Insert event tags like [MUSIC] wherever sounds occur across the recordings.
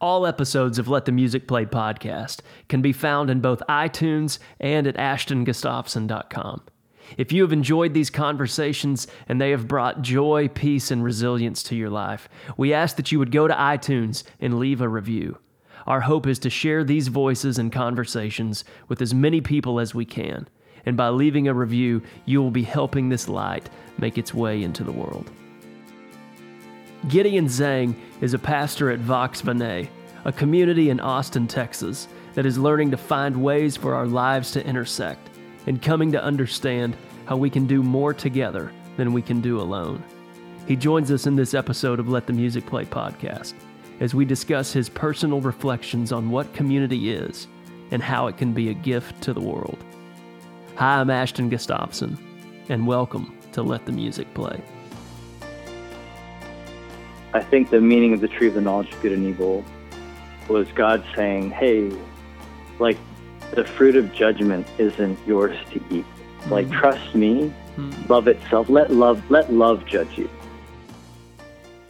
All episodes of Let the Music Play podcast can be found in both iTunes and at ashtongustafson.com. If you have enjoyed these conversations and they have brought joy, peace, and resilience to your life, we ask that you would go to iTunes and leave a review. Our hope is to share these voices and conversations with as many people as we can. And by leaving a review, you will be helping this light make its way into the world. Gideon Tsang is a pastor at Vox Veniae, a community in Austin, Texas, that is learning to find ways for our lives to intersect and coming to understand how we can do more together than we can do alone. He joins us in this episode of Let the Music Play podcast as we discuss his personal reflections on what community is and how it can be a gift to the world. Hi, I'm Ashton Gustafson, and welcome to Let the Music Play. I think the meaning of the tree of the knowledge of good and evil was God saying, hey, like the fruit of judgment isn't yours to eat. Mm-hmm. Like trust me, mm-hmm. love itself. Let love let love judge you.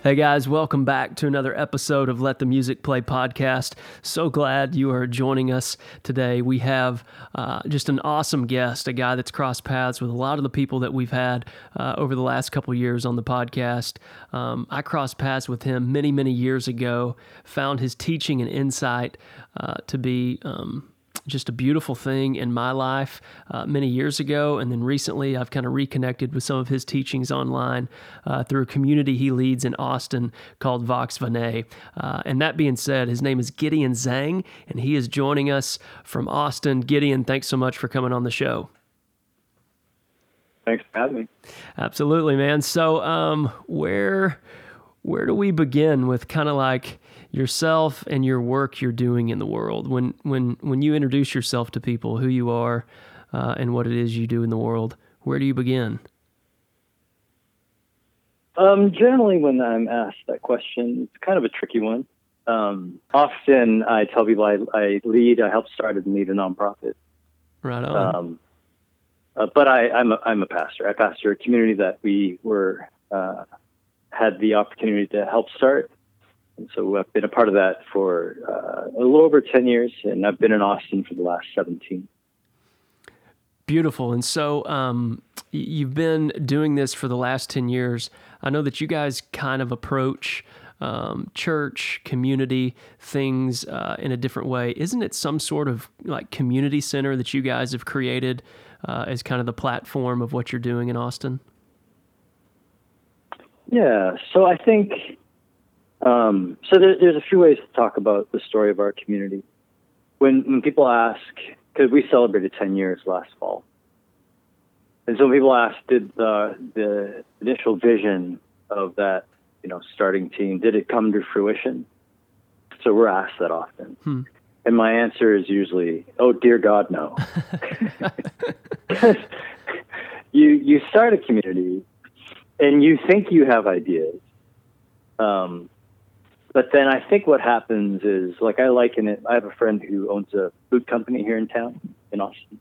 Hey guys, welcome back to another episode of Let the Music Play podcast. So glad you are joining us today. We have uh, just an awesome guest, a guy that's crossed paths with a lot of the people that we've had uh, over the last couple years on the podcast. Um, I crossed paths with him many, many years ago, found his teaching and insight uh, to be. Um, just a beautiful thing in my life uh, many years ago. And then recently, I've kind of reconnected with some of his teachings online uh, through a community he leads in Austin called Vox Veniae. Uh, and that being said, his name is Gideon Tsang, and he is joining us from Austin. Gideon, thanks so much for coming on the show. Thanks for having me. Absolutely, man. So, um, where where do we begin with kind of like yourself and your work you're doing in the world. When when when you introduce yourself to people, who you are, uh, and what it is you do in the world, where do you begin? Um, generally, when I'm asked that question, it's kind of a tricky one. Um, often, I tell people I, I, lead, I help start and lead a nonprofit. Right on. Um, uh, but I, I'm a, I'm a pastor. I pastor a community that we were uh, had the opportunity to help start and so I've been a part of that for uh, a little over 10 years, and I've been in Austin for the last 17. Beautiful. And so um, you've been doing this for the last 10 years. I know that you guys kind of approach um, church, community things uh, in a different way. Isn't it some sort of like community center that you guys have created uh, as kind of the platform of what you're doing in Austin? Yeah. So I think um, so there, there's a few ways to talk about the story of our community. When when people ask, because we celebrated 10 years last fall, and so people ask, did the the initial vision of that you know starting team did it come to fruition? So we're asked that often. Hmm. And my answer is usually, "Oh dear God, no." [LAUGHS] [LAUGHS] you you start a community, and you think you have ideas, um, but then I think what happens is, like, I liken it. I have a friend who owns a food company here in town in Austin,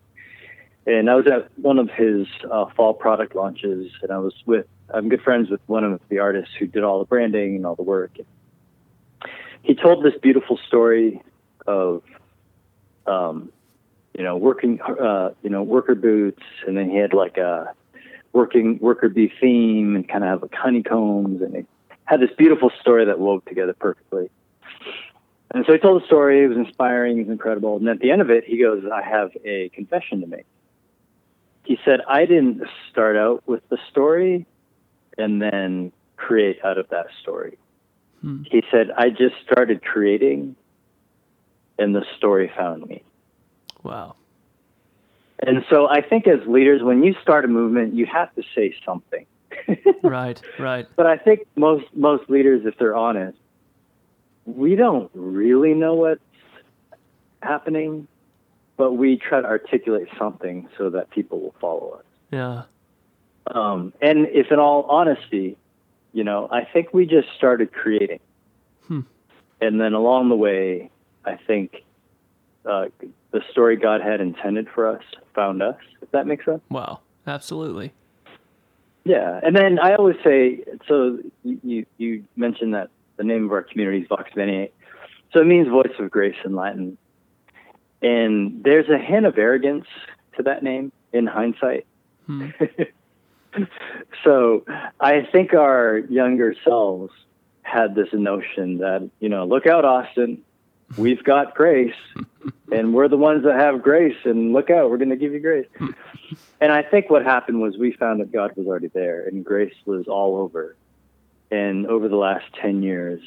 and I was at one of his uh, fall product launches, and I was with. I'm good friends with one of the artists who did all the branding and all the work. He told this beautiful story of, um, you know, working, uh, you know, worker boots, and then he had like a working worker bee theme and kind of like honeycombs and. It, had this beautiful story that wove together perfectly. And so he told the story. It was inspiring. It was incredible. And at the end of it, he goes, I have a confession to make. He said, I didn't start out with the story and then create out of that story. Hmm. He said, I just started creating and the story found me. Wow. And so I think as leaders, when you start a movement, you have to say something. Right, right. But I think most most leaders, if they're honest, we don't really know what's happening, but we try to articulate something so that people will follow us. Yeah. Um, and if, in all honesty, you know, I think we just started creating, hmm. and then along the way, I think uh, the story God had intended for us found us. If that makes sense. Wow, absolutely. Yeah, and then I always say, so you you mentioned that the name of our community is Vox Veniae. So it means voice of grace in Latin. And there's a hint of arrogance to that name in hindsight. Hmm. [LAUGHS] so I think our younger selves had this notion that, you know, look out, Austin, we've got grace [LAUGHS] and we're the ones that have grace and look out, we're going to give you grace. [LAUGHS] and I think what happened was we found that God was already there and grace was all over. And over the last 10 years,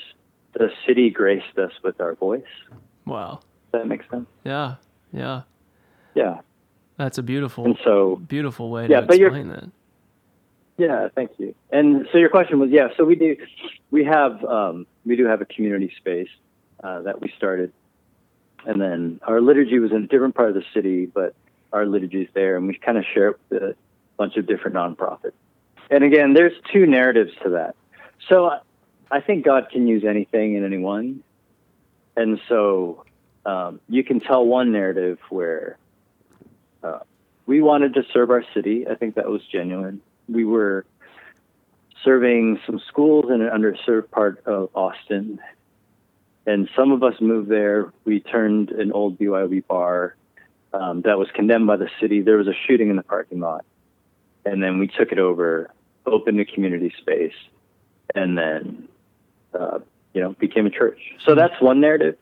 the city graced us with our voice. Wow. Does that makes sense? Yeah. Yeah. Yeah. That's a beautiful, And so beautiful way Yeah, to explain that. Yeah, thank you. And so your question was, yeah. So we do, we have, um, we do have a community space uh, that we started, and then our liturgy was in a different part of the city, but our liturgy is there, and we kind of share it with a bunch of different nonprofits. And again, there's two narratives to that. So I, think God can use anything and anyone, and so um, you can tell one narrative where uh, we wanted to serve our city. I think that was genuine we were serving some schools in an underserved part of Austin. And some of us moved there. We turned an old BYOB bar um, that was condemned by the city. There was a shooting in the parking lot. And then we took it over, opened a community space, and then, uh, you know, became a church. So that's one narrative.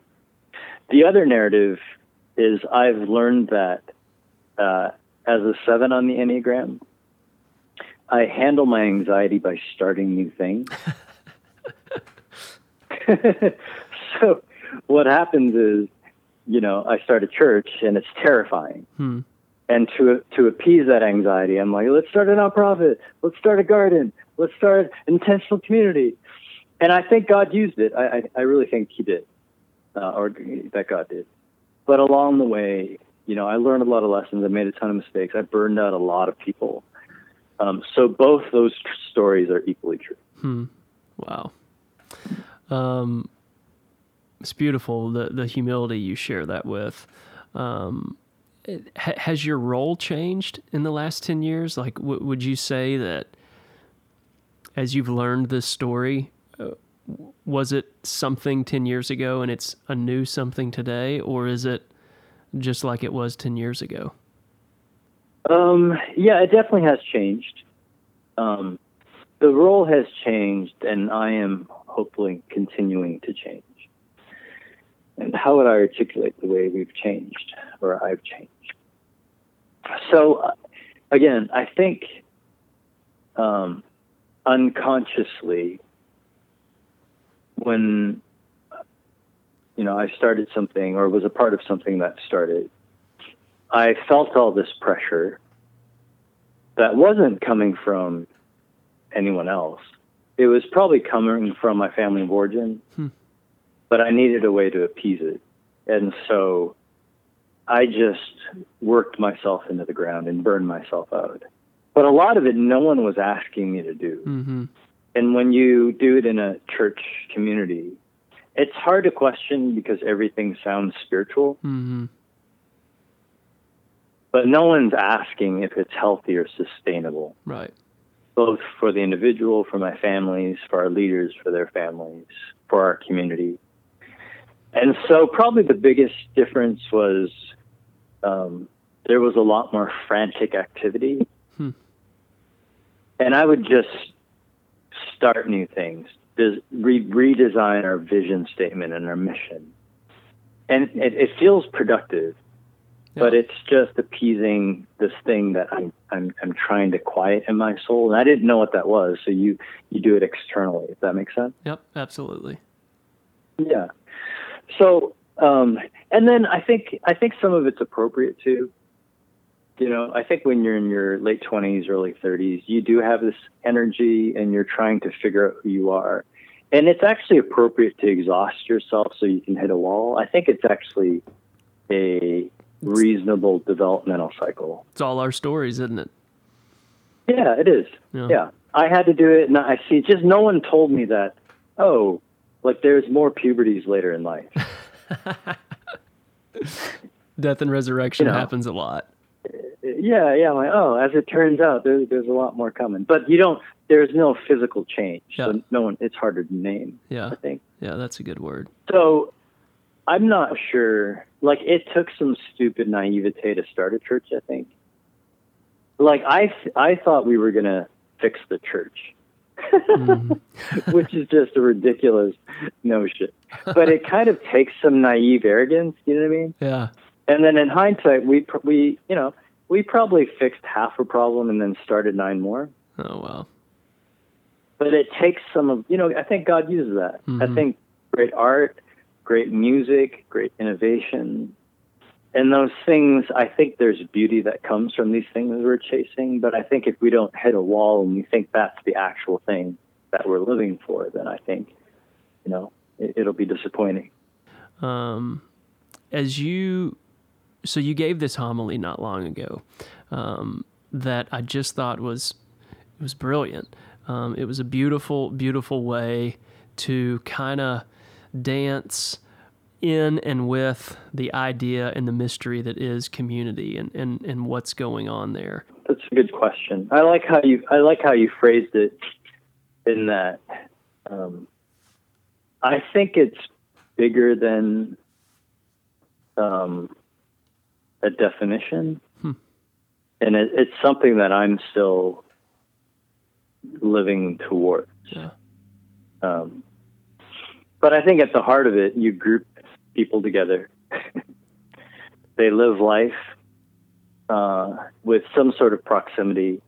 The other narrative is I've learned that uh, as a seven on the Enneagram, I handle my anxiety by starting new things. [LAUGHS] [LAUGHS] [LAUGHS] so what happens is, you know, I start a church and it's terrifying. Hmm. And to to appease that anxiety, I'm like, let's start a nonprofit, let's start a garden, let's start an intentional community. And I think God used it. I I, I really think He did, uh, or that God did. But along the way, you know, I learned a lot of lessons. I made a ton of mistakes. I burned out a lot of people. Um, so both those tr- stories are equally true. Hmm. Wow. Um, it's beautiful the the humility you share that with. Um, ha- has your role changed in the last ten years? Like, w- would you say that as you've learned this story, uh, was it something ten years ago and it's a new something today, or is it just like it was ten years ago? Um, yeah, it definitely has changed. Um, the role has changed, and I am hopefully continuing to change. And how would I articulate the way we've changed, or I've changed? So, uh, again, I think um, unconsciously, when you know I started something or was a part of something that started, I felt all this pressure that wasn't coming from anyone else. It was probably coming from my family of origin, Hmm. But I needed a way to appease it. And so I just worked myself into the ground and burned myself out. But a lot of it, no one was asking me to do. Mm-hmm. And when you do it in a church community, it's hard to question because everything sounds spiritual Mm-hmm. but no one's asking if it's healthy or sustainable, Right. both for the individual, for my families, for our leaders, for their families, for our community. And so, probably the biggest difference was um, there was a lot more frantic activity. Hmm. And I would just start new things, re- redesign our vision statement and our mission. And it, it feels productive but it's just appeasing this thing that I'm, I'm I'm trying to quiet in my soul, and I didn't know what that was. So you you do it externally, if that makes sense. Yep. Absolutely. Yeah. So um, and then I think I think some of it's appropriate too. You know, I think when you're in your late twenties, early thirties, you do have this energy, and you're trying to figure out who you are. And it's actually appropriate to exhaust yourself so you can hit a wall. I think it's actually a reasonable developmental cycle. It's all our stories, isn't it? Yeah, it is. Yeah. Yeah. I had to do it, and I see. Just no one told me that. Oh, like there's more puberties later in life. [LAUGHS] Death and resurrection You know. happens a lot. yeah, yeah. Like, oh, as it turns out, there's there's a lot more coming. But you don't. There's no physical change, Yeah. so no one. It's harder to name. Yeah. I think. Yeah. That's a good word. So, I'm not sure. Like, it took some stupid naivete to start a church. I think. Like, I I thought we were gonna fix the church, mm-hmm. [LAUGHS] which is just a ridiculous notion. But it kind of takes some naive arrogance. You know what I mean? Yeah. And then in hindsight, we we you know we probably fixed half a problem and then started nine more. Oh wow! But it takes some of you know. I think God uses that. Mm-hmm. I think great art, great music, great innovation, and those things. I think there's beauty that comes from these things we're chasing. But I think if we don't hit a wall and we think that's the actual thing that we're living for, then I think you know it, it'll be disappointing. Um, as you so you gave this homily not long ago um, that I just thought was it was brilliant. Um, it was a beautiful, beautiful way to kind of dance in and with the idea and the mystery that is community and, and, and what's going on there. That's a good question. I like how you I like how you phrased it in that. Um, I think it's bigger than um, a definition, hmm. and it, it's something that I'm still living towards. Yeah. Um, but I think at the heart of it, you group people together. [LAUGHS] they live life uh, with some sort of proximity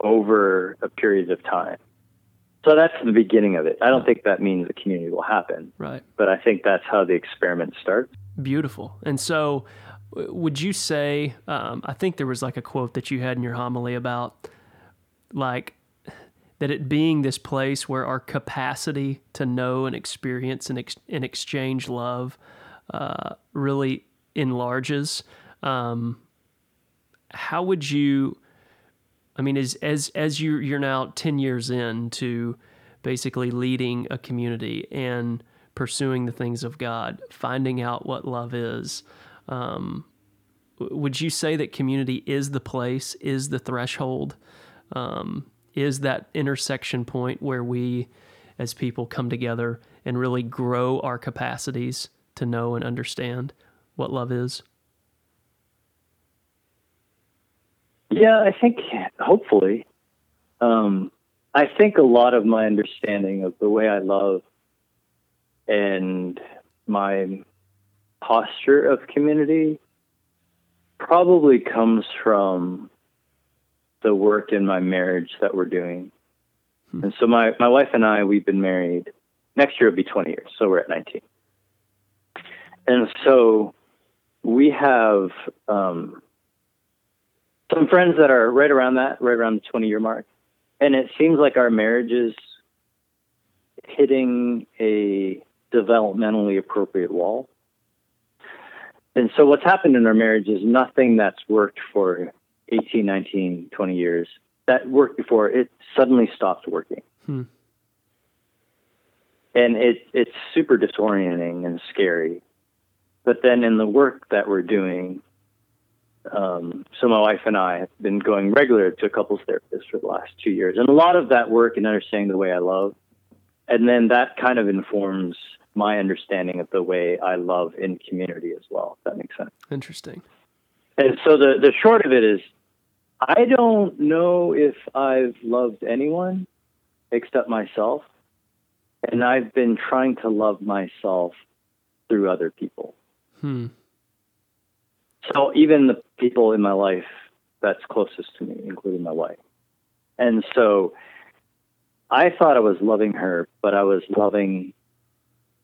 over a period of time. So that's the beginning of it. I don't think that means a community will happen. Right. But I think that's how the experiment starts. Beautiful. And so would you say um, i think there was like a quote that you had in your homily about like that it being this place where our capacity to know and experience and, ex- and exchange love uh, really enlarges. Um, how would you i mean as as as you you're now 10 years into basically leading a community and pursuing the things of god finding out what love is um, would you say that community is the place, is the threshold, um, is that intersection point where we as people come together and really grow our capacities to know and understand what love is? Yeah, I think hopefully. Um, I think a lot of my understanding of the way I love and my posture of community probably comes from the work in my marriage that we're doing. Hmm. And so my, my wife and I, we've been married. Next year will be 20 years, so we're at 19. And so we have um, some friends that are right around that, right around the 20 year mark. And it seems like our marriage is hitting a developmentally appropriate wall and so what's happened in our marriage is nothing that's worked for 18 19 20 years that worked before it suddenly stopped working hmm. and it it's super disorienting and scary but then in the work that we're doing um, so my wife and I have been going regular to a couples therapist for the last two years, and a lot of that work and understanding the way I love, and then that kind of informs my understanding of the way I love in community as well. If that makes sense. Interesting. And so the the short of it is, I don't know if I've loved anyone except myself, and I've been trying to love myself through other people. Hmm. So even the people in my life that's closest to me, including my wife, and so I thought I was loving her, but I was loving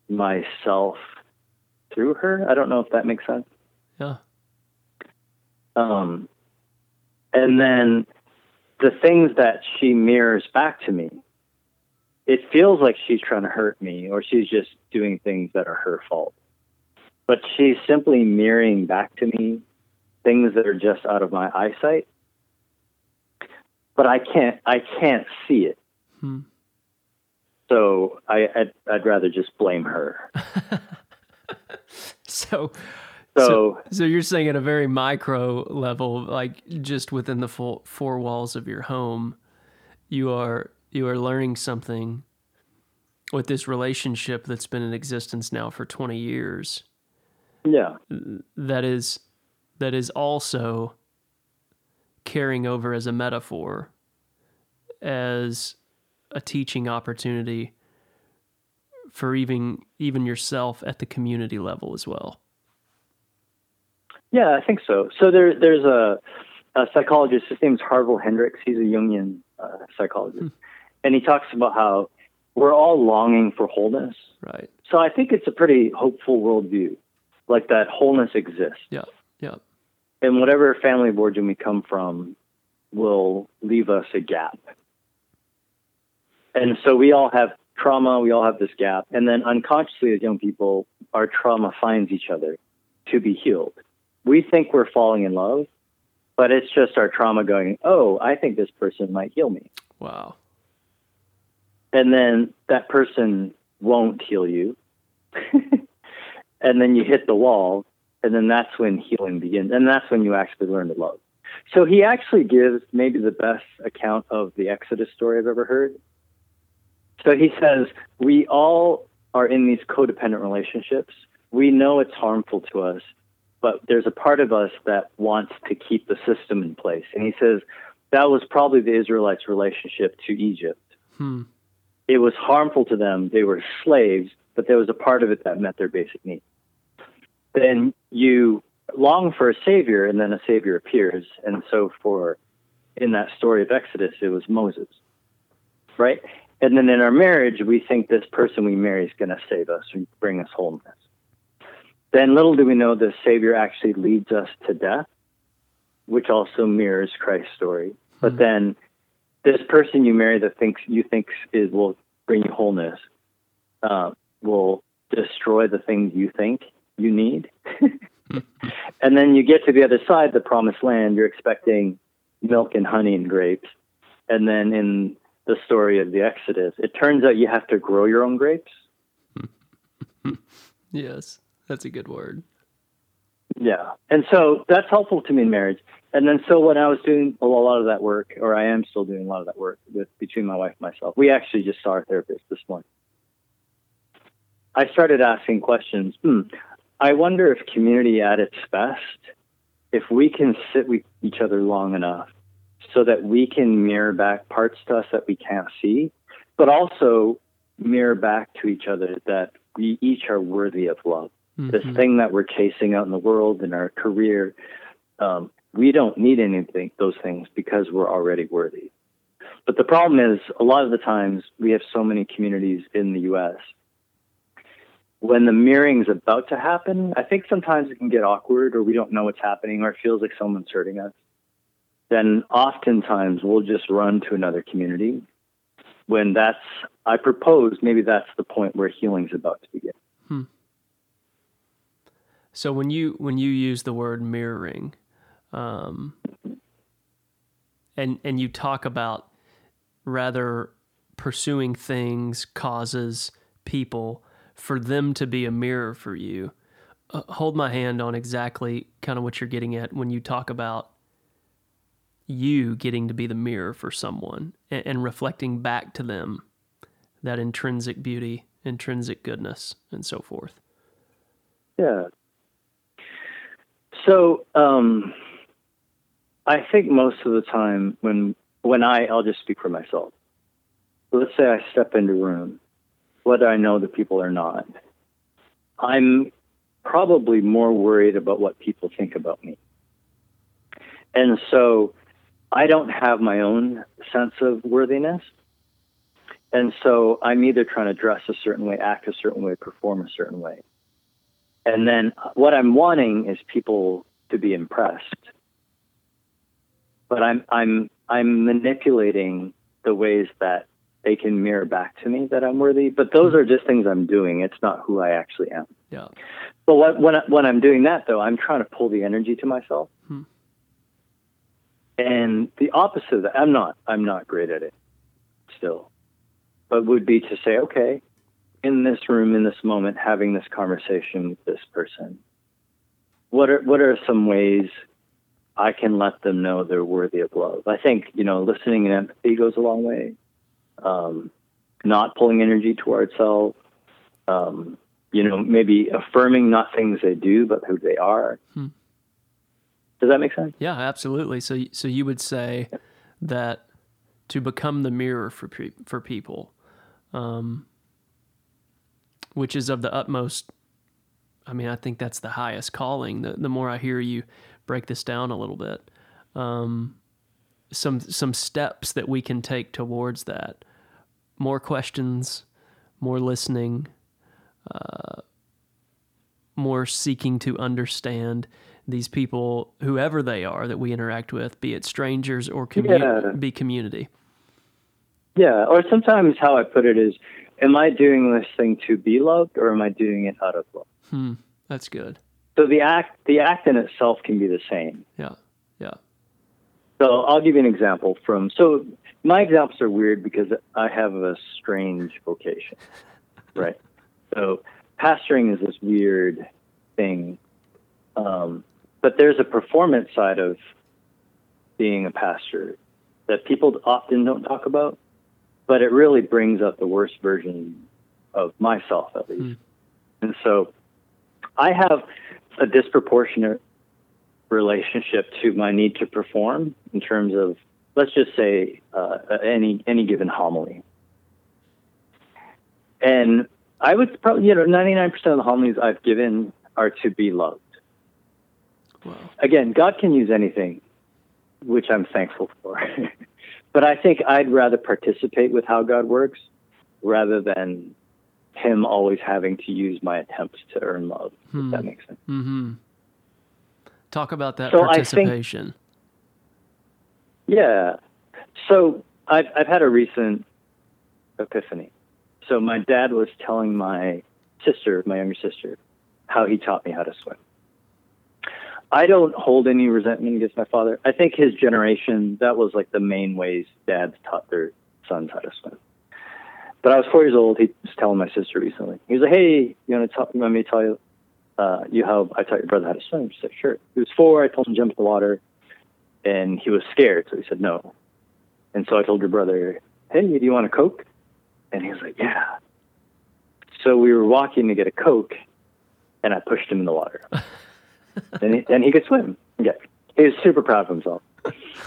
myself through her. I don't know if that makes sense. Yeah. Um, and then the things that she mirrors back to me, it feels like she's trying to hurt me or she's just doing things that are her fault. But she's simply mirroring back to me things that are just out of my eyesight. But I can't I can't see it. Hmm. So I, I'd, I'd rather just blame her. [LAUGHS] so, so, so, you're saying at a very micro level, like just within the full four walls of your home, you are you are learning something with this relationship that's been in existence now for 20 years Yeah. that is that is also carrying over as a metaphor as a teaching opportunity for even even yourself at the community level as well. Yeah, I think so. So there, there's a, a psychologist. His name's Harville Hendrix. He's a Jungian uh, psychologist, Hmm. and he talks about how we're all longing for wholeness. Right. So I think it's a pretty hopeful worldview, like that wholeness exists, Yeah. Yeah. and whatever family of origin we come from will leave us a gap. And so we all have trauma. We all have this gap, and then unconsciously, as young people, our trauma finds each other to be healed. We think we're falling in love, but it's just our trauma going, oh, I think this person might heal me. Wow. And then that person won't heal you. [LAUGHS] and then you hit the wall, and then that's when healing begins. And that's when you actually learn to love. So he actually gives maybe the best account of the Exodus story I've ever heard. So he says, We all are in these codependent relationships. We know it's harmful to us, but there's a part of us that wants to keep the system in place. And he says that was probably the Israelites' relationship to Egypt. Hmm. It was harmful to them. They were slaves, but there was a part of it that met their basic needs. Then you long for a savior, and then a savior appears. And so, for in that story of Exodus, it was Moses, right? And then in our marriage, we think this person we marry is going to save us and bring us wholeness. Then little do we know the Savior actually leads us to death, which also mirrors Christ's story. But then this person you marry that thinks you think is will bring you wholeness uh, will destroy the things you think you need. [LAUGHS] and then you get to the other side, the promised land, you're expecting milk and honey and grapes. And then in the story of the Exodus, it turns out you have to grow your own grapes. [LAUGHS] Yes. That's a good word. Yeah. And so that's helpful to me in marriage. And then so when I was doing a lot of that work, or I am still doing a lot of that work with between my wife and myself, we actually just saw our therapist this morning. I started asking questions. Hmm, I wonder if community at its best, if we can sit with each other long enough so that we can mirror back parts to us that we can't see, but also mirror back to each other that we each are worthy of love this Mhm. thing that we're chasing out in the world in our career um, we don't need anything those things because we're already worthy but the problem is a lot of the times we have so many communities in the us when the mirroring is about to happen i think sometimes it can get awkward or we don't know what's happening or it feels like someone's hurting us. Then oftentimes we'll just run to another community. When that's i propose maybe that's the point where healing's about to begin. So when you when you use the word mirroring, um, and and you talk about rather pursuing things, causes, people, for them to be a mirror for you, uh, hold my hand on exactly kind of what you're getting at when you talk about you getting to be the mirror for someone and, and reflecting back to them that intrinsic beauty, intrinsic goodness, and so forth. Yeah. So um, I think most of the time when when I I'll just speak for myself. Let's say I step into a room, whether I know the people or not, I'm probably more worried about what people think about me. And so I don't have my own sense of worthiness. And so I'm either trying to dress a certain way, act a certain way, perform a certain way. And then what I'm wanting is people to be impressed. But I'm I'm I'm manipulating the ways that they can mirror back to me that I'm worthy. But those are just things I'm doing. It's not who I actually am. Yeah. But what, when I, when I'm doing that though, I'm trying to pull the energy to myself. Hmm. And the opposite of that, I'm not I'm not great at it still. But would be to say, okay, in this room, in this moment, having this conversation with this person, what are what are some ways I can let them know they're worthy of love? I think you know, listening and empathy goes a long way. Um, not pulling energy to ourselves, um, you know, maybe affirming not things they do, but who they are. Hmm. Does that make sense? Yeah, absolutely. So, so you would say that to become the mirror for pe- for people, um, which is of the utmost. I mean, I think that's the highest calling. The the more I hear you break this down a little bit, um, some some steps that we can take towards that. More questions, more listening, uh, more seeking to understand these people, whoever they are that we interact with, be it strangers or commu- Yeah. be community. Yeah. Or sometimes how I put it is, am I doing this thing to be loved or am I doing it out of love? Hmm, that's good. So the act, the act in itself can be the same. Yeah, yeah. So I'll give you an example from, so my examples are weird because I have a strange vocation, [LAUGHS] right? So pastoring is this weird thing. Um, but there's a performance side of being a pastor that people often don't talk about, but it really brings up the worst version of myself, at least. And so I have a disproportionate relationship to my need to perform in terms of, let's just say, uh, any any given homily. And I would probably, you know, 99% of the homilies I've given are to be loved. Wow. Again, God can use anything, which I'm thankful for. [LAUGHS] but I think I'd rather participate with how God works rather than Him always having to use my attempts to earn love, if that makes sense. Mm-hmm. Talk about that So participation. Yeah. So I've I've had a recent epiphany. So my dad was telling my sister, my younger sister, how he taught me how to swim. I don't hold any resentment against my father. I think his generation, that was like the main ways dads taught their sons how to swim. But I was four years old. He was telling my sister recently. He was like, "Hey, you want to talk? You me to tell you, uh, you how I taught your brother how to swim?" She said, "Sure." He was four. I told him to jump in the water and he was scared, so he said no. And so I told your brother, "Hey, do you want a Coke?" And he was like, "Yeah." So we were walking to get a Coke, and I pushed him in the water. [LAUGHS] and he, and he could swim. Yeah, he was super proud of himself.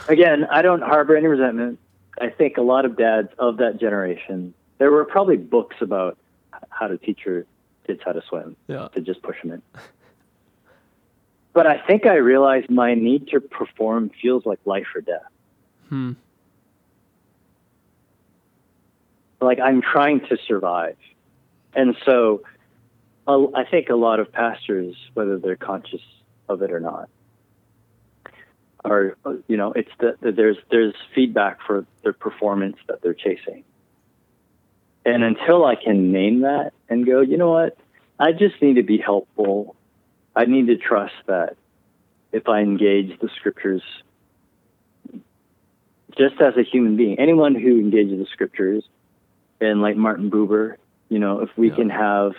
Again, I don't harbor any resentment. I think a lot of dads of that generation, there were probably books about how to teach your kids how to swim Yeah. to just push them in. But I think I realized my need to perform feels like life or death. Hmm. Like I'm trying to survive. And so uh, I think a lot of pastors, whether they're conscious of it or not, are, you know, it's that that there's, there's feedback for their performance that they're chasing. And until I can name that and go, you know what, I just need to be helpful. I need to trust that if I engage the scriptures just as a human being, anyone who engages the scriptures, and like Martin Buber, you know, if we Yeah. can have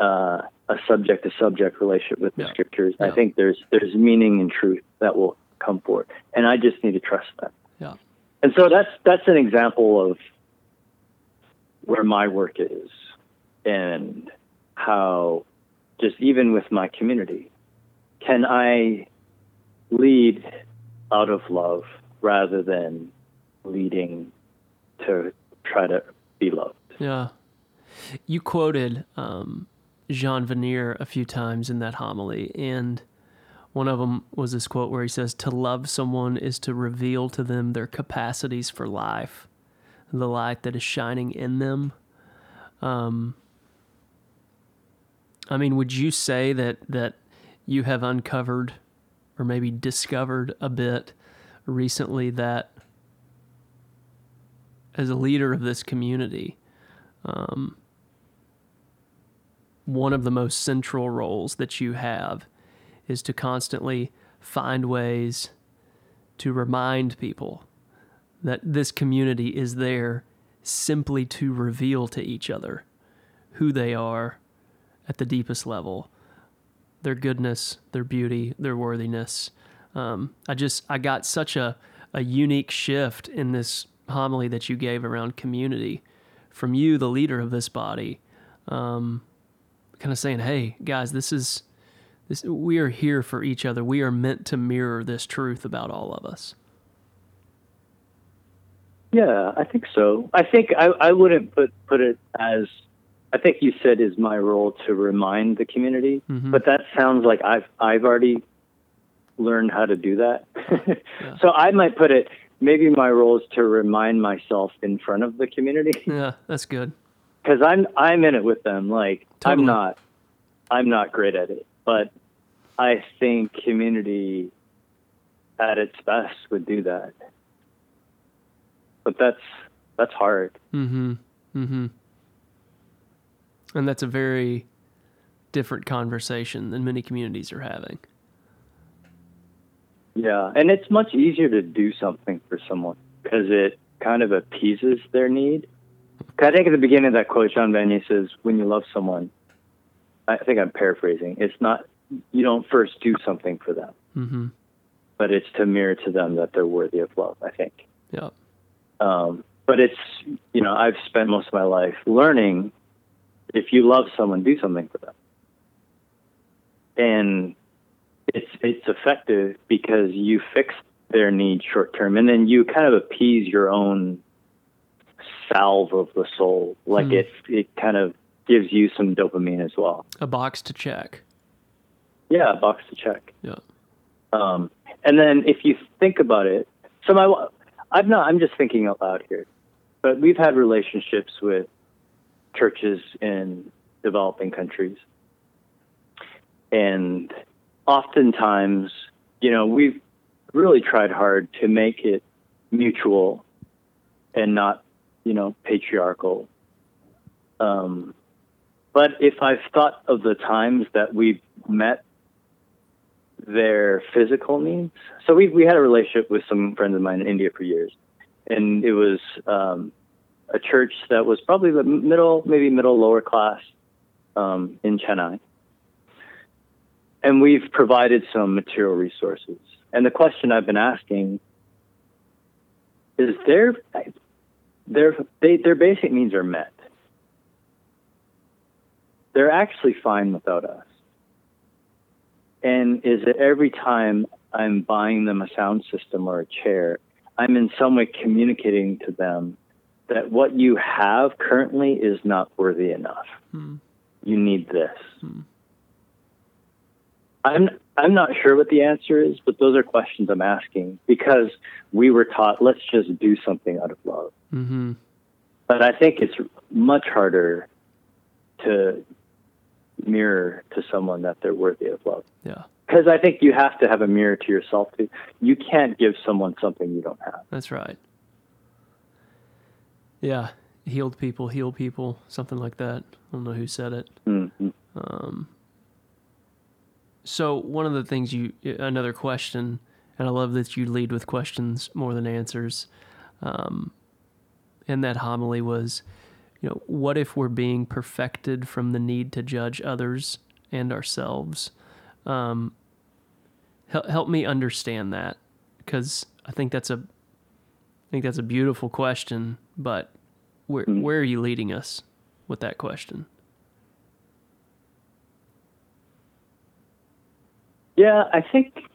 uh, a subject to subject relationship with the Yeah. scriptures, I think there's there's meaning and truth that will come forth. and I just need to trust that. Yeah. And so that's that's an example of where my work is, and how just even with my community, can I lead out of love rather than leading to try to be loved? Yeah. You quoted um, Jean Vanier a few times in that homily, and one of them was this quote where he says, To love someone is to reveal to them their capacities for life, the light that is shining in them. Um, I mean, would you say that, that you have uncovered or maybe discovered a bit recently that as a leader of this community, um, one of the most central roles that you have is to constantly find ways to remind people that this community is there simply to reveal to each other who they are at the deepest level their goodness, their beauty, their worthiness. Um, I just I got such a a unique shift in this homily that you gave around community from you, the leader of this body, um, kind of saying, "Hey, guys, this is this. We are here for each other. We are meant to mirror this truth about all of us." Yeah, I think so. I think I, I wouldn't put put it as I think you said is my role to remind the community, Mhm. but that sounds like I've I've already learned how to do that. [LAUGHS] So I might put it maybe my role is to remind myself in front of the community [LAUGHS] Yeah, that's good. because I'm I'm in it with them. Like Totally. I'm not I'm not great at it, but I think community at its best would do that. But that's that's hard. Mm-hmm. Mm-hmm. And that's a very different conversation than many communities are having. Yeah, and it's much easier to do something for someone because it kind of appeases their need. I think at the beginning of that quote, Jean Vanier says, "When you love someone," I think I'm paraphrasing. It's not you don't first do something for them, Mm-hmm. but it's to mirror to them that they're worthy of love. I think. Yeah. Um, but it's you know I've spent most of my life learning if you love someone, do something for them, and it's it's effective because you fix their needs short term, and then you kind of appease your own salve of the soul. Like Hmm. it it kind of gives you some dopamine as well. A box to check. Yeah, a box to check. Yeah. Um, and then if you think about it, so my, I'm not, I'm just thinking out loud here, but we've had relationships with churches in developing countries. And oftentimes, you know, we've really tried hard to make it mutual and not, you know, patriarchal. Um, but if I've thought of the times that we've met their physical needs. So we we had a relationship with some friends of mine in India for years, and it was um, a church that was probably the middle, maybe middle lower class um, in Chennai, and we've provided some material resources. And the question I've been asking is their their they, their basic needs are met. They're actually fine without us and is it every time I'm buying them a sound system or a chair, I'm in some way communicating to them that what you have currently is not worthy enough. Hmm. You need this. Hmm. I'm I'm not sure what the answer is, but those are questions I'm asking because we were taught let's just do something out of love. Mm-hmm. But I think it's much harder to mirror to someone that they're worthy of love. Yeah. Because I think you have to have a mirror to yourself too. You can't give someone something you don't have. That's right. Yeah. Healed people, heal people, something like that. I don't know who said it. Mm-hmm. Um, so one of the things you, another question, and I love that you lead with questions more than answers. Um, in that homily was, you know, what if we're being perfected from the need to judge others and ourselves? Um, help help me understand that because I think that's a, I think that's a beautiful question. But where Mm. where are you leading us with that question? Yeah, I think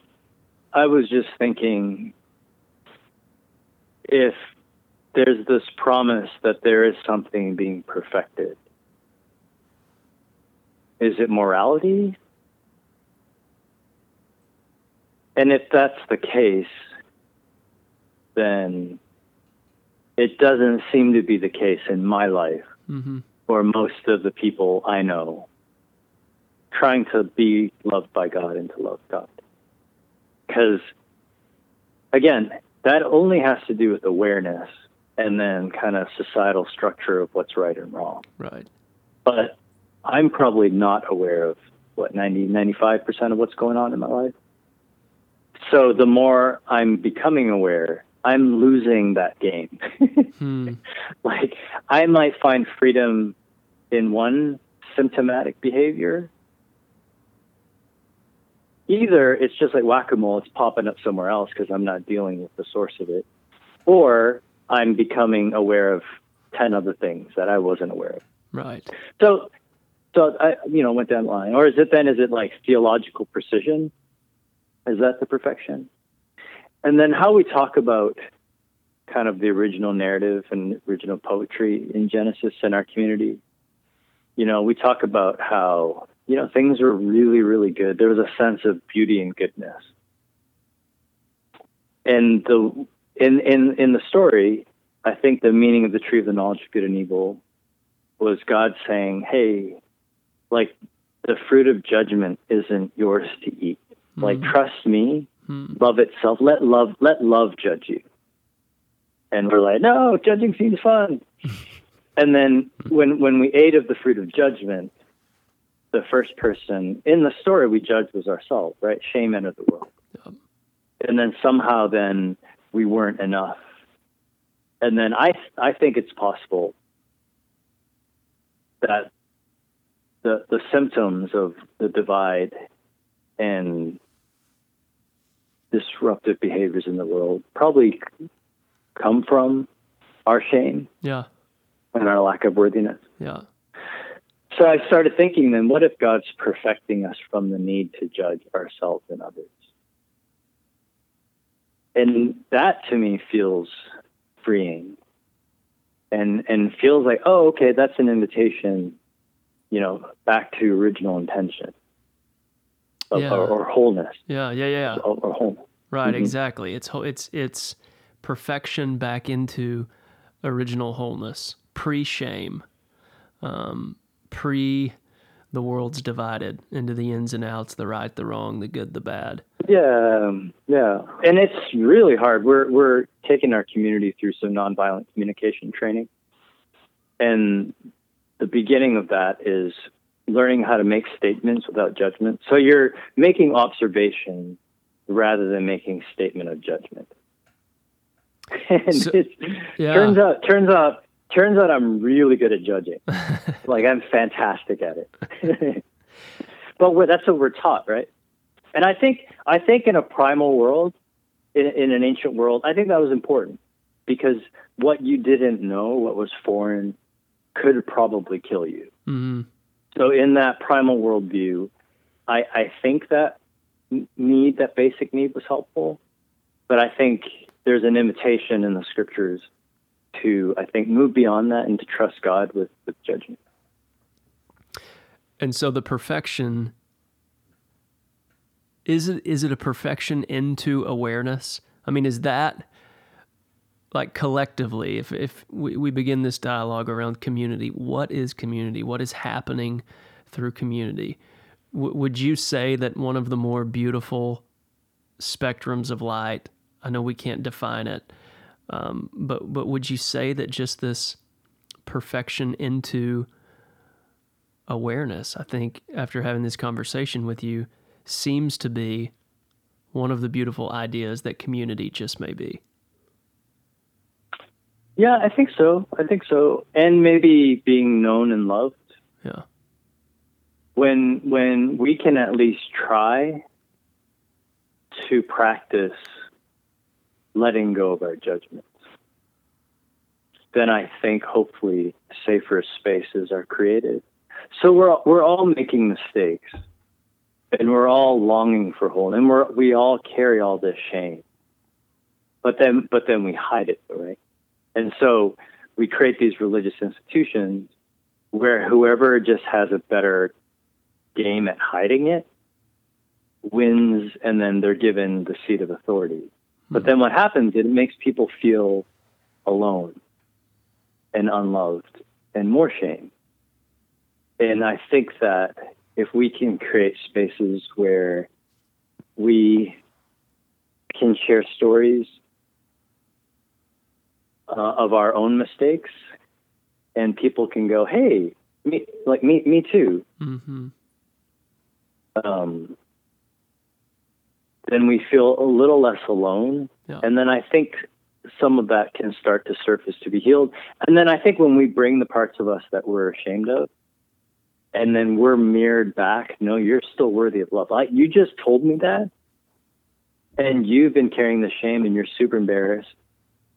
I was just thinking if there's this promise that there is something being perfected, is it morality? And if that's the case, then it doesn't seem to be the case in my life Mm-hmm. or most of the people I know trying to be loved by God and to love God. Because, again, that only has to do with awareness and then kind of societal structure of what's right and wrong. Right. But I'm probably not aware of what 90, 95% of what's going on in my life. So the more I'm becoming aware, I'm losing that game. [LAUGHS] Hmm. like I might find freedom in one symptomatic behavior. Either it's just like whack-a-mole, it's popping up somewhere else because I'm not dealing with the source of it, or I'm becoming aware of 10 other things that I wasn't aware of. Right. So So I, you know, went down the line. Or is it then? Is it like theological precision? Is that the perfection? And then how we talk about kind of the original narrative and original poetry in Genesis in our community. You know, we talk about how you know things were really, really good. There was a sense of beauty and goodness. And the in in in the story, I think the meaning of the tree of the knowledge of good and evil was God saying, "Hey, like the fruit of judgment isn't yours to eat. Mm-hmm. Like trust me, mm-hmm. love itself. Let love let love judge you." And we're like, "No, judging seems fun." [LAUGHS] and then when when we ate of the fruit of judgment, the first person in the story we judged was ourselves, right? Shame entered the world. Yep. And then somehow then we weren't enough. And then I I think it's possible that the the symptoms of the divide and disruptive behaviors in the world probably come from our shame. Yeah. And our lack of worthiness. Yeah. So I started thinking then, what if God's perfecting us from the need to judge ourselves and others? And that to me feels freeing and and feels like, oh, okay, that's an invitation, you know, back to original intention of, yeah. or, or, wholeness. Yeah, yeah, yeah. Or, or wholeness. Right, mm-hmm. exactly. It's it's it's perfection back into original wholeness, pre-shame, um, pre the world's divided into the ins and outs, the right, the wrong, the good, the bad. Yeah, yeah, and it's really hard. We're we're taking our community through some nonviolent communication training, and the beginning of that is learning how to make statements without judgment. So you're making observation rather than making statement of judgment. [LAUGHS] and so, it yeah. turns out turns out turns out I'm really good at judging. [LAUGHS] like I'm fantastic at it. [LAUGHS] but that's what we're taught, right? And I think I think in a primal world, in, in an ancient world, I think that was important because what you didn't know, what was foreign, could probably kill you. Mm-hmm. So in that primal worldview, I, I think that need, that basic need, was helpful. But I think there's an invitation in the scriptures to, I think, move beyond that and to trust God with, with judgment. And so the perfection is it is it a perfection into awareness? I mean, is that like collectively, if if we, we begin this dialogue around community, what is community? What is happening through community? W- would you say that one of the more beautiful spectrums of light? I know we can't define it, um, but but would you say that just this perfection into awareness, I think after having this conversation with you, seems to be one of the beautiful ideas that community just may be. Yeah, I think so. I think so. And maybe being known and loved. Yeah. When when we can at least try to practice letting go of our judgments, then I think hopefully safer spaces are created. So we're we're all making mistakes, and we're all longing for wholeness, and we we all carry all this shame. But then but then we hide it, right? And so we create these religious institutions where whoever just has a better game at hiding it wins, and then they're given the seat of authority. But hmm. then what happens, it makes people feel alone and unloved and more shame. And I think that if we can create spaces where we can share stories uh, of our own mistakes and people can go, Hey, me, like me, me too. Mm-hmm. Um, then we feel a little less alone. Yeah. And then I think some of that can start to surface to be healed. And then I think when we bring the parts of us that we're ashamed of, and then we're mirrored back, no, you're still worthy of love. Like you just told me that, and you've been carrying the shame, and you're super embarrassed,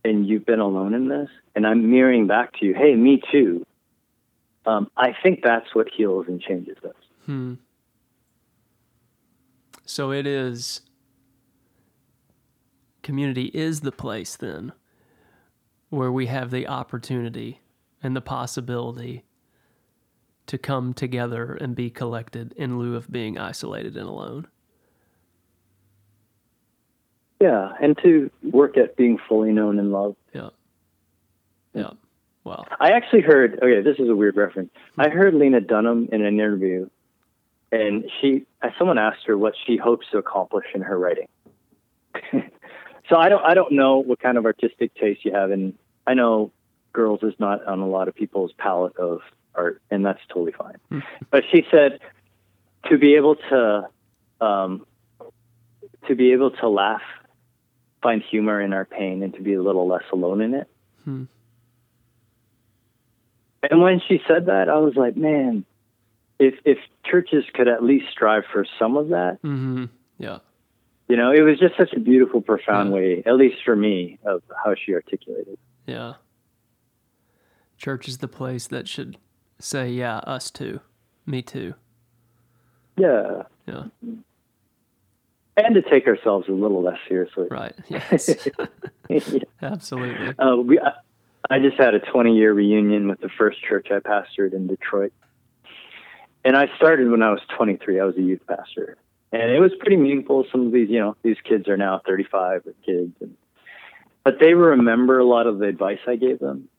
and you've been alone in this, and I'm mirroring back to you, hey, me too. Um, I think that's what heals and changes us. Hmm. So it is. Community is the place then where we have the opportunity and the possibility to come together and be collected in lieu of being isolated and alone. Yeah, and to work at being fully known and loved. Yeah. Yeah. Wow. I actually heard, okay, this is a weird reference. I heard Lena Dunham in an interview, and she, someone asked her what she hopes to accomplish in her writing. [LAUGHS] so I don't, I don't know what kind of artistic taste you have, and I know girls is not on a lot of people's palette of art, and that's totally fine. Hmm. but she said to be able to, um, to be able to laugh, find humor in our pain, and to be a little less alone in it. Hmm. And when she said that, I was like, man, if if churches could at least strive for some of that, Mm-hmm. Yeah. you know, it was just such a beautiful, profound Yeah. way, at least for me, of how she articulated. Yeah. Church is the place that should say, yeah, us too. Me too. Yeah, Yeah. And to take ourselves a little less seriously. Right. [LAUGHS] Yes. [LAUGHS] Absolutely. uh, we, I, I just had a 20 year reunion with the first church I pastored in Detroit. And I started when I was 23. I was a youth pastor. And it was pretty meaningful. Some of these, you know, these kids are now 35 with kids. And, but they remember a lot of the advice I gave them.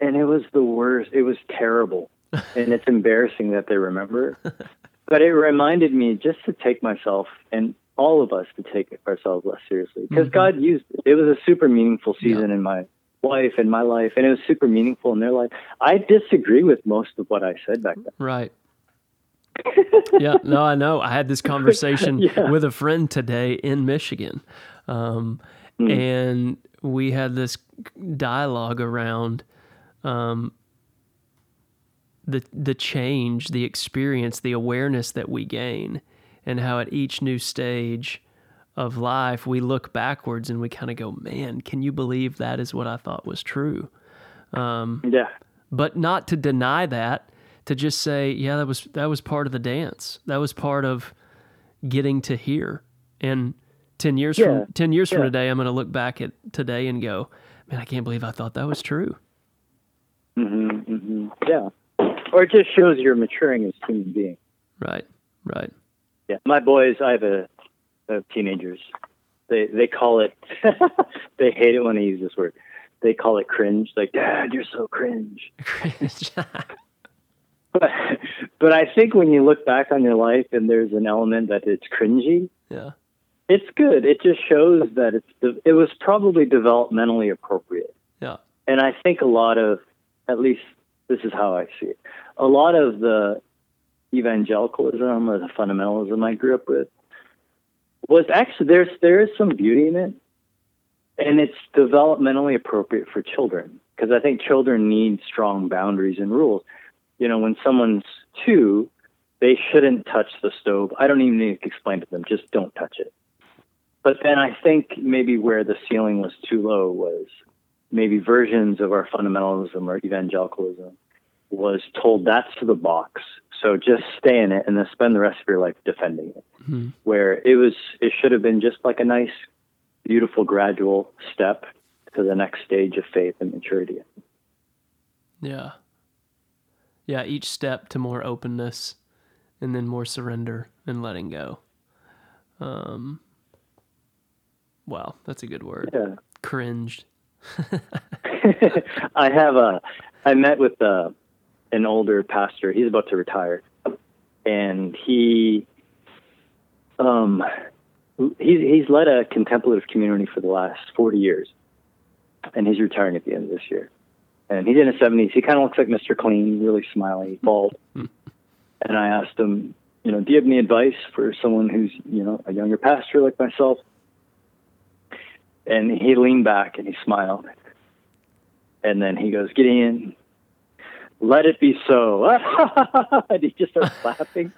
And it was the worst. It was terrible. [LAUGHS] and it's embarrassing that they remember. but it reminded me just to take myself and all of us to take ourselves less seriously because Mhm. God used it. It was a super meaningful season in my life and my life, and it was super meaningful in their life. I disagree with most of what I said back then. Right. [LAUGHS] yeah, no, I know. I had this conversation [LAUGHS] Yeah. with a friend today in Michigan. Um, Hmm. And we had this dialogue around um, the the change, the experience, the awareness that we gain, and how at each new stage of life we look backwards and we kind of go, "Man, can you believe that is what I thought was true?" Yeah, but not to deny that to just say yeah that was that was part of the dance. That was part of getting to here and 10 years Yeah, from 10 years from today i'm going to look back at today and go man i can't believe i thought that was true. Hmm hmm yeah. Or it just shows you're maturing as a human being. right right Yeah, my boys. I have a, a teenagers. They they call it. [LAUGHS] they hate it when I use this word. They call it cringe. Like, Dad, you're so cringe. [LAUGHS] Cringe. [LAUGHS] But but I think when you look back on your life and there's an element that it's cringy, yeah it's good. It just shows that it's de- it was probably developmentally appropriate. yeah And I think a lot of, at least this is how I see it, a lot of the evangelicalism or the fundamentalism I grew up with was actually there's there is some beauty in it, and it's developmentally appropriate for children because I think children need strong boundaries and rules. You know, when someone's two, they shouldn't touch the stove. I don't even need to explain to them; just don't touch it. But then I think maybe where the ceiling was too low was maybe versions of our fundamentalism or evangelicalism was told that's the box. So just stay in it and then spend the rest of your life defending it. Mhm. Where it was, it should have been just like a nice, beautiful, gradual step to the next stage of faith and maturity. yeah yeah each step to more openness and then more surrender and letting go um wow that's a good word Yeah. cringed [LAUGHS] [LAUGHS] I have a, I met with uh an older pastor. He's about to retire, and he, um, he's he's led a contemplative community for the last forty years, and he's retiring at the end of this year. And he's in his seventies. He kind of looks like Mr. Clean, really smiley, bald. [LAUGHS] and I asked him, you know, do you have any advice for someone who's you know a younger pastor like myself? And he leaned back and he smiled. And then he goes, Gideon, let it be so. [LAUGHS] and he just starts [LAUGHS] laughing.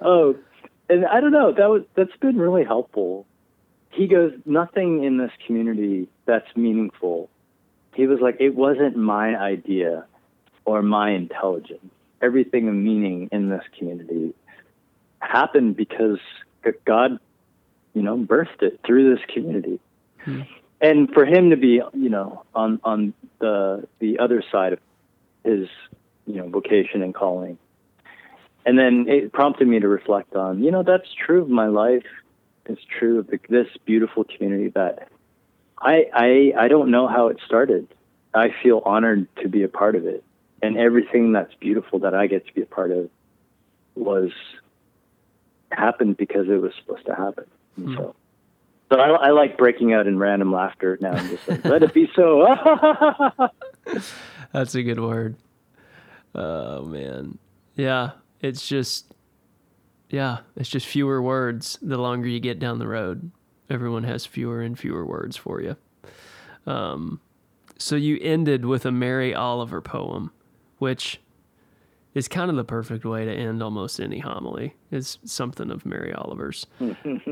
oh, and I don't know. That was that's been really helpful. He goes, nothing in this community that's meaningful he was like, it wasn't my idea or my intelligence. Everything of meaning in this community happened because God, you know, birthed it through this community. Hmm. And for him to be, you know, on on the the other side of his, you know, vocation and calling. And then it prompted me to reflect on, you know, that's true of my life. It's true of the, this beautiful community that I, I I don't know how it started. I feel honored to be a part of it, and everything that's beautiful that I get to be a part of was happened because it was supposed to happen. Mm. So, so I, I, like breaking out in random laughter now and just like, let it be so. [LAUGHS] that's a good word. Oh man, yeah. It's just, yeah, it's just fewer words the longer you get down the road everyone has fewer and fewer words for you. Um, so you ended with a Mary Oliver poem, which is kind of the perfect way to end almost any homily. Is something of Mary Oliver's. [LAUGHS]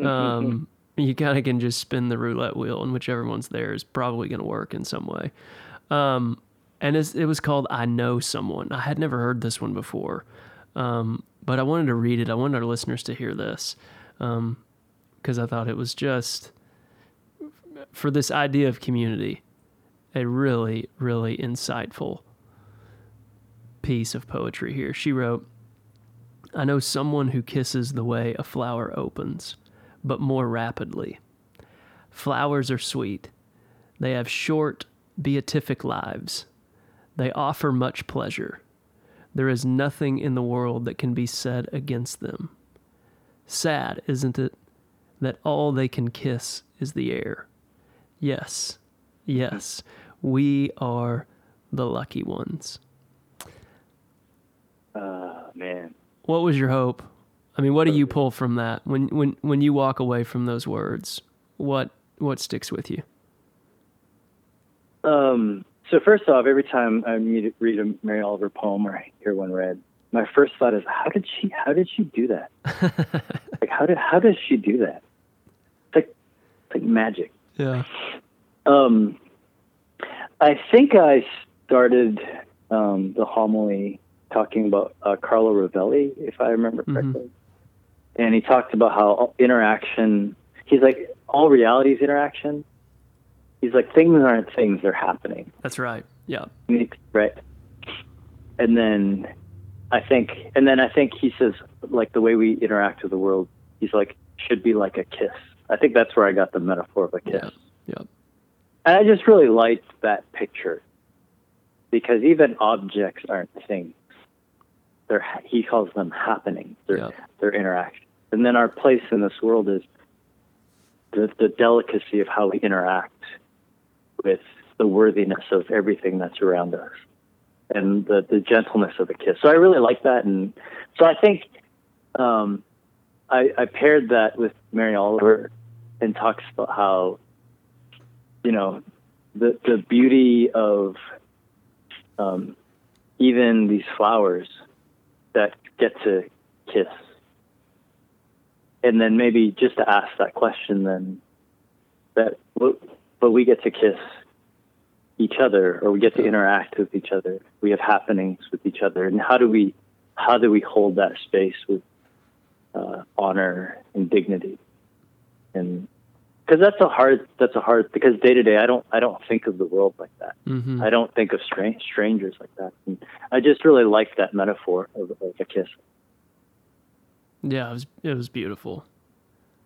um, you kind of can just spin the roulette wheel, and whichever one's there is probably going to work in some way. Um, and it was called "I Know Someone." I had never heard this one before, um, but I wanted to read it. I wanted our listeners to hear this. Um, because I thought it was just for this idea of community, a really, really insightful piece of poetry here. She wrote, I know someone who kisses the way a flower opens, but more rapidly. Flowers are sweet. They have short, beatific lives. They offer much pleasure. There is nothing in the world that can be said against them. Sad, isn't it, that all they can kiss is the air. Yes, yes, we are the lucky ones. Uh, man. What was your hope? I mean, what do you pull from that when when when you walk away from those words? What what sticks with you? Um. So first off, every time I read a Mary Oliver poem or hear one read, my first thought is, how did she? How did she do that? [LAUGHS] like, how did? How does she do that? like like magic. Yeah. Um, I think I started um, the homily talking about uh, Carlo Rovelli, if I remember mm-hmm. correctly. And he talked about how interaction, he's like, all reality is interaction. He's like, things aren't things, they're happening. That's right. Yeah. Right. And then I think, and then I think he says, like, the way we interact with the world, he's like, should be like a kiss. I think that's where I got the metaphor of a kiss. Yeah. yeah. And I just really liked that picture because even objects aren't things. They're he calls them happening. They're yeah. they're interactions. And then our place in this world is the the delicacy of how we interact with the worthiness of everything that's around us and the the gentleness of a kiss. So I really like that, and so I think um, I, I paired that with Mary Oliver and talks about how you know the the beauty of um, even these flowers that get to kiss, and then maybe just to ask that question, then that but we get to kiss each other, or we get to interact with each other. We have happenings with each other, and how do we how do we hold that space with uh, honor and dignity? and because that's a hard that's a hard because day to day I don't I don't think of the world like that. Mm-hmm. I don't think of strange strangers like that. And I just really like that metaphor of, of a kiss. Yeah, it was it was beautiful.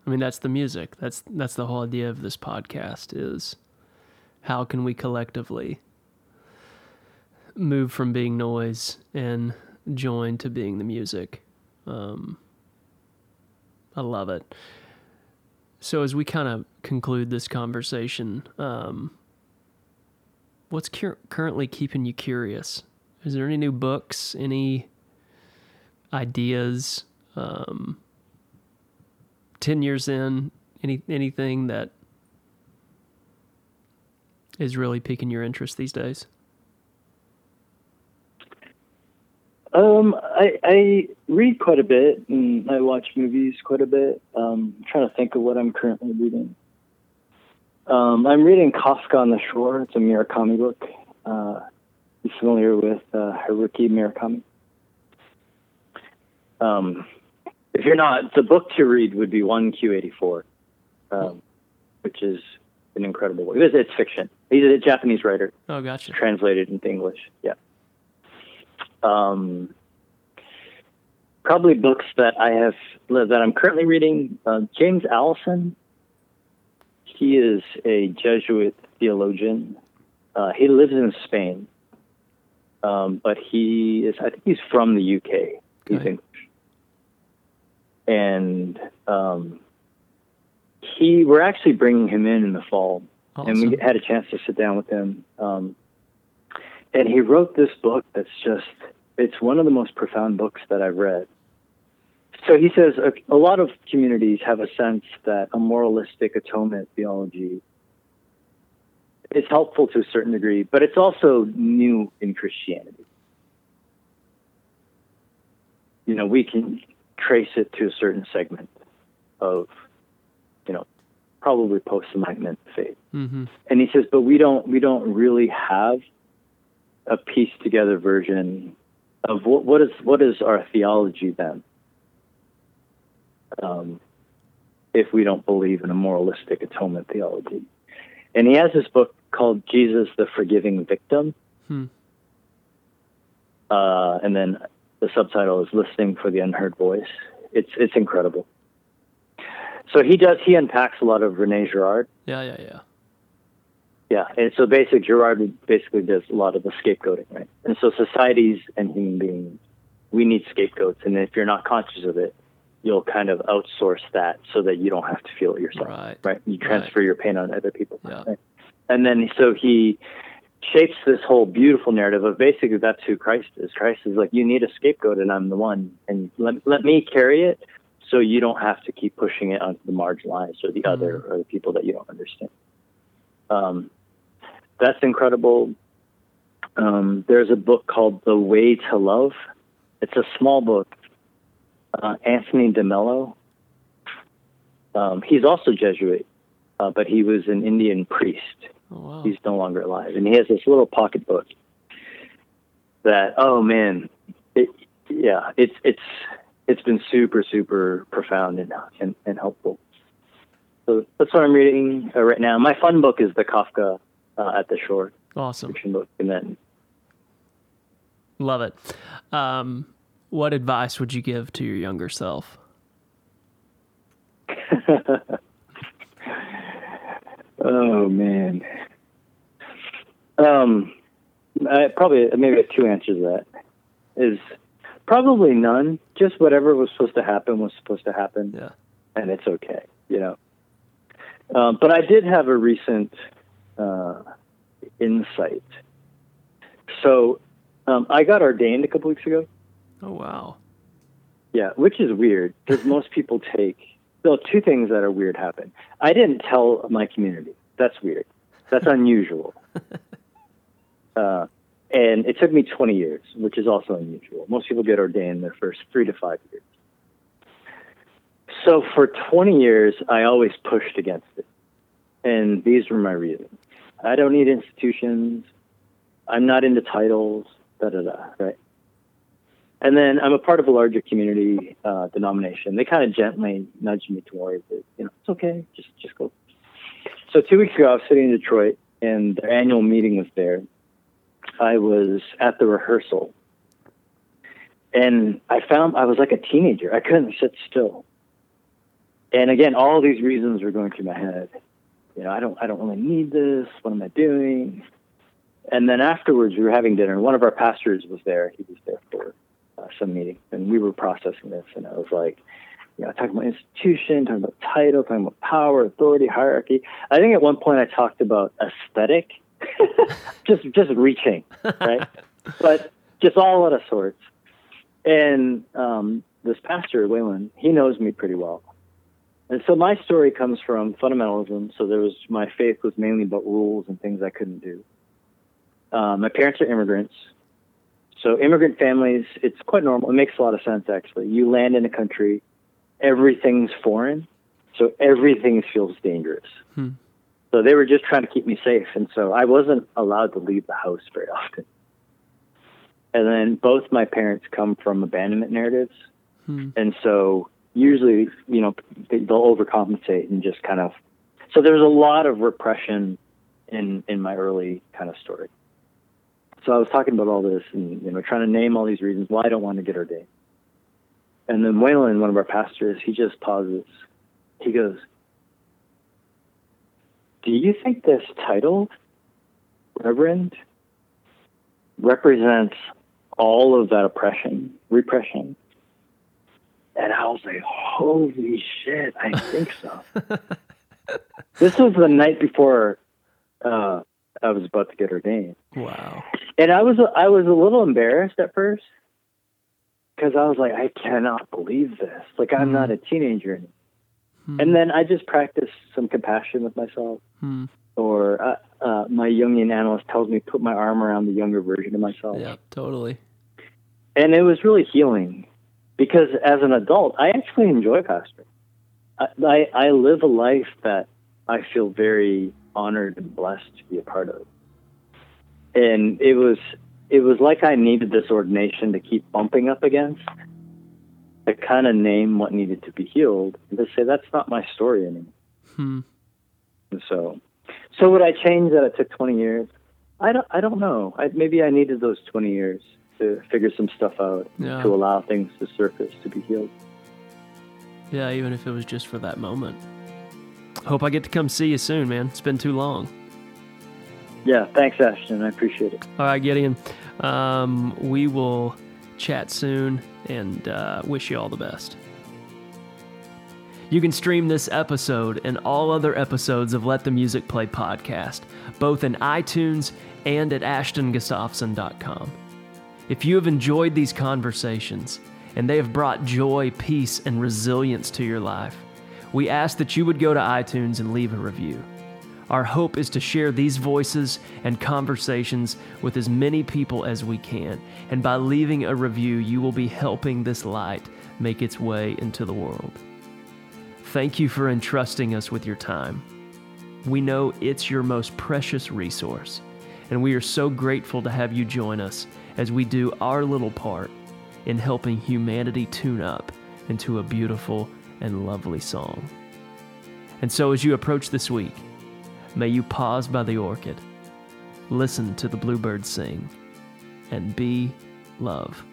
I mean, that's the music. That's that's the whole idea of this podcast is how can we collectively move from being noise and join to being the music. Um, I love it. So as we kind of conclude this conversation, um, what's cur- currently keeping you curious? Is there any new books, any ideas? Um, Ten years in, any anything that is really piquing your interest these days? Um, I, I read quite a bit and I watch movies quite a bit. Um, I'm trying to think of what I'm currently reading. Um, I'm reading Kafka on the Shore. It's a Murakami book. Uh, you familiar with uh, Haruki Murakami? Um, if you're not, the book to read would be 1Q84, um, which is an incredible book. It's, it's fiction. He's a Japanese writer. Oh, gotcha. Translated into English. Yeah. Um, probably books that I have that I'm currently reading. Uh, James Alison. He is a Jesuit theologian. Uh, he lives in Spain, um, but he is. I think he's from the UK. He's. English, and um, he. We're actually bringing him in in the fall and we had a chance to sit down with him. Um, and he wrote this book that's just, it's one of the most profound books that I've read. So he says a, a lot of communities have a sense that a moralistic atonement theology is helpful to a certain degree, but it's also new in Christianity. You know, we can trace it to a certain segment of, you know, probably post Enlightenment faith hmm and he says, but we don't we don't really have a pieced together version of what what is what is our theology then? Um, if we don't believe in a moralistic atonement theology, and he has this book called Jesus the Forgiving Victim, Hmm. uh, and then the subtitle is Listening for the Unheard Voice. It's it's incredible. So he does he unpacks a lot of Rene Girard. Yeah, yeah, yeah. Yeah, and so basically, Girard basically does a lot of the scapegoating, right? And so societies and human beings, we need scapegoats, and if you're not conscious of it, you'll kind of outsource that so that you don't have to feel it yourself, Right. You transfer your pain on other people, Yeah. right? And then so he shapes this whole beautiful narrative of basically that's who Christ is. Christ is like, you need a scapegoat, and I'm the one, and let let me carry it, so you don't have to keep pushing it onto the marginalized or the other or the people that you don't understand. Um, that's incredible. Um, there's a book called The Way to Love. It's a small book. Uh, Anthony DeMello. Um, he's also Jesuit, uh, but he was an Indian priest. Oh, wow. He's no longer alive, and he has this little pocket book. That oh man, it, yeah, it's it's it's been super super profound and and, and helpful. So that's what I'm reading uh, right now. My fun book is the Kafka uh, at the Shore awesome. fiction book, and then Love it. Um, what advice would you give to your younger self? [LAUGHS] oh man, um, I probably maybe I have two answers to that. Is probably none. Just whatever was supposed to happen was supposed to happen. Yeah. and it's okay, you know. Um, but I did have a recent uh, insight. So um, I got ordained a couple weeks ago. Oh, wow. Yeah, which is weird because most [LAUGHS] people take. Well, two things that are weird happen. I didn't tell my community. That's weird. That's [LAUGHS] unusual. Uh, and it took me 20 years, which is also unusual. Most people get ordained their first three to five years. So for 20 years, I always pushed against it. And these were my reasons. I don't need institutions. I'm not into titles, da da da, right? And then I'm a part of a larger community uh, denomination. They kind of gently nudged me towards it. You know, it's okay, just just go. So two weeks ago, I was sitting in Detroit, and their annual meeting was there. I was at the rehearsal, and I found I was like a teenager. I couldn't sit still. And again, all these reasons were going through my head. You know, I don't, I don't really need this. What am I doing? And then afterwards, we were having dinner. and One of our pastors was there. He was there for uh, some meeting, and we were processing this. And I was like, you know, talking about institution, talking about title, talking about power, authority, hierarchy. I think at one point I talked about aesthetic, [LAUGHS] just just reaching, right? [LAUGHS] but just all out of sorts. And um, this pastor, Waylon, he knows me pretty well. And so my story comes from fundamentalism. So there was my faith was mainly about rules and things I couldn't do. Uh, my parents are immigrants. So immigrant families, it's quite normal. It makes a lot of sense actually. You land in a country, everything's foreign, so everything feels dangerous. Hmm. So they were just trying to keep me safe, and so I wasn't allowed to leave the house very often. And then both my parents come from abandonment narratives, Hmm. and so usually, you know, they, they'll overcompensate and just kind of. So there was a lot of repression in in my early kind of story. So I was talking about all this and you know trying to name all these reasons why I don't want to get ordained. And then Waylon, one of our pastors, he just pauses. He goes, "Do you think this title, Reverend, represents all of that oppression, repression?" And I was like, "Holy shit, I think so." [LAUGHS] this was the night before uh, I was about to get ordained, Wow. and I was I was a little embarrassed at first because I was like, I cannot believe this. Like I'm not a teenager anymore. Hmm. And then I just practice some compassion with myself. Hmm. Or uh, uh, my Jungian analyst tells me put my arm around the younger version of myself, Yeah, totally. and it was really healing because as an adult, I actually enjoy pastoring. I, I, I live a life that I feel very honored and blessed to be a part of, and it was it was like I needed this ordination to keep bumping up against to kind of name what needed to be healed and to say that's not my story anymore. Hmm. And so, so would I change that it took 20 years? I don't, I don't know. I, maybe I needed those 20 years to figure some stuff out, Yeah. to allow things to surface, to be healed. Yeah, even if it was just for that moment. Hope I get to come see you soon, man. It's been too long. Yeah, thanks, Ashton. I appreciate it. All right, Gideon. Um, we will chat soon and uh, wish you all the best. You can stream this episode and all other episodes of Let the Music Play podcast, both in iTunes and at ashtongustafson.com. If you have enjoyed these conversations and they have brought joy, peace, and resilience to your life, we ask that you would go to iTunes and leave a review. Our hope is to share these voices and conversations with as many people as we can. And by leaving a review, you will be helping this light make its way into the world. Thank you for entrusting us with your time. We know it's your most precious resource, and we are so grateful to have you join us as we do our little part in helping humanity tune up into a beautiful and lovely song. And so, as you approach this week, may you pause by the orchid, listen to the bluebird sing, and be love.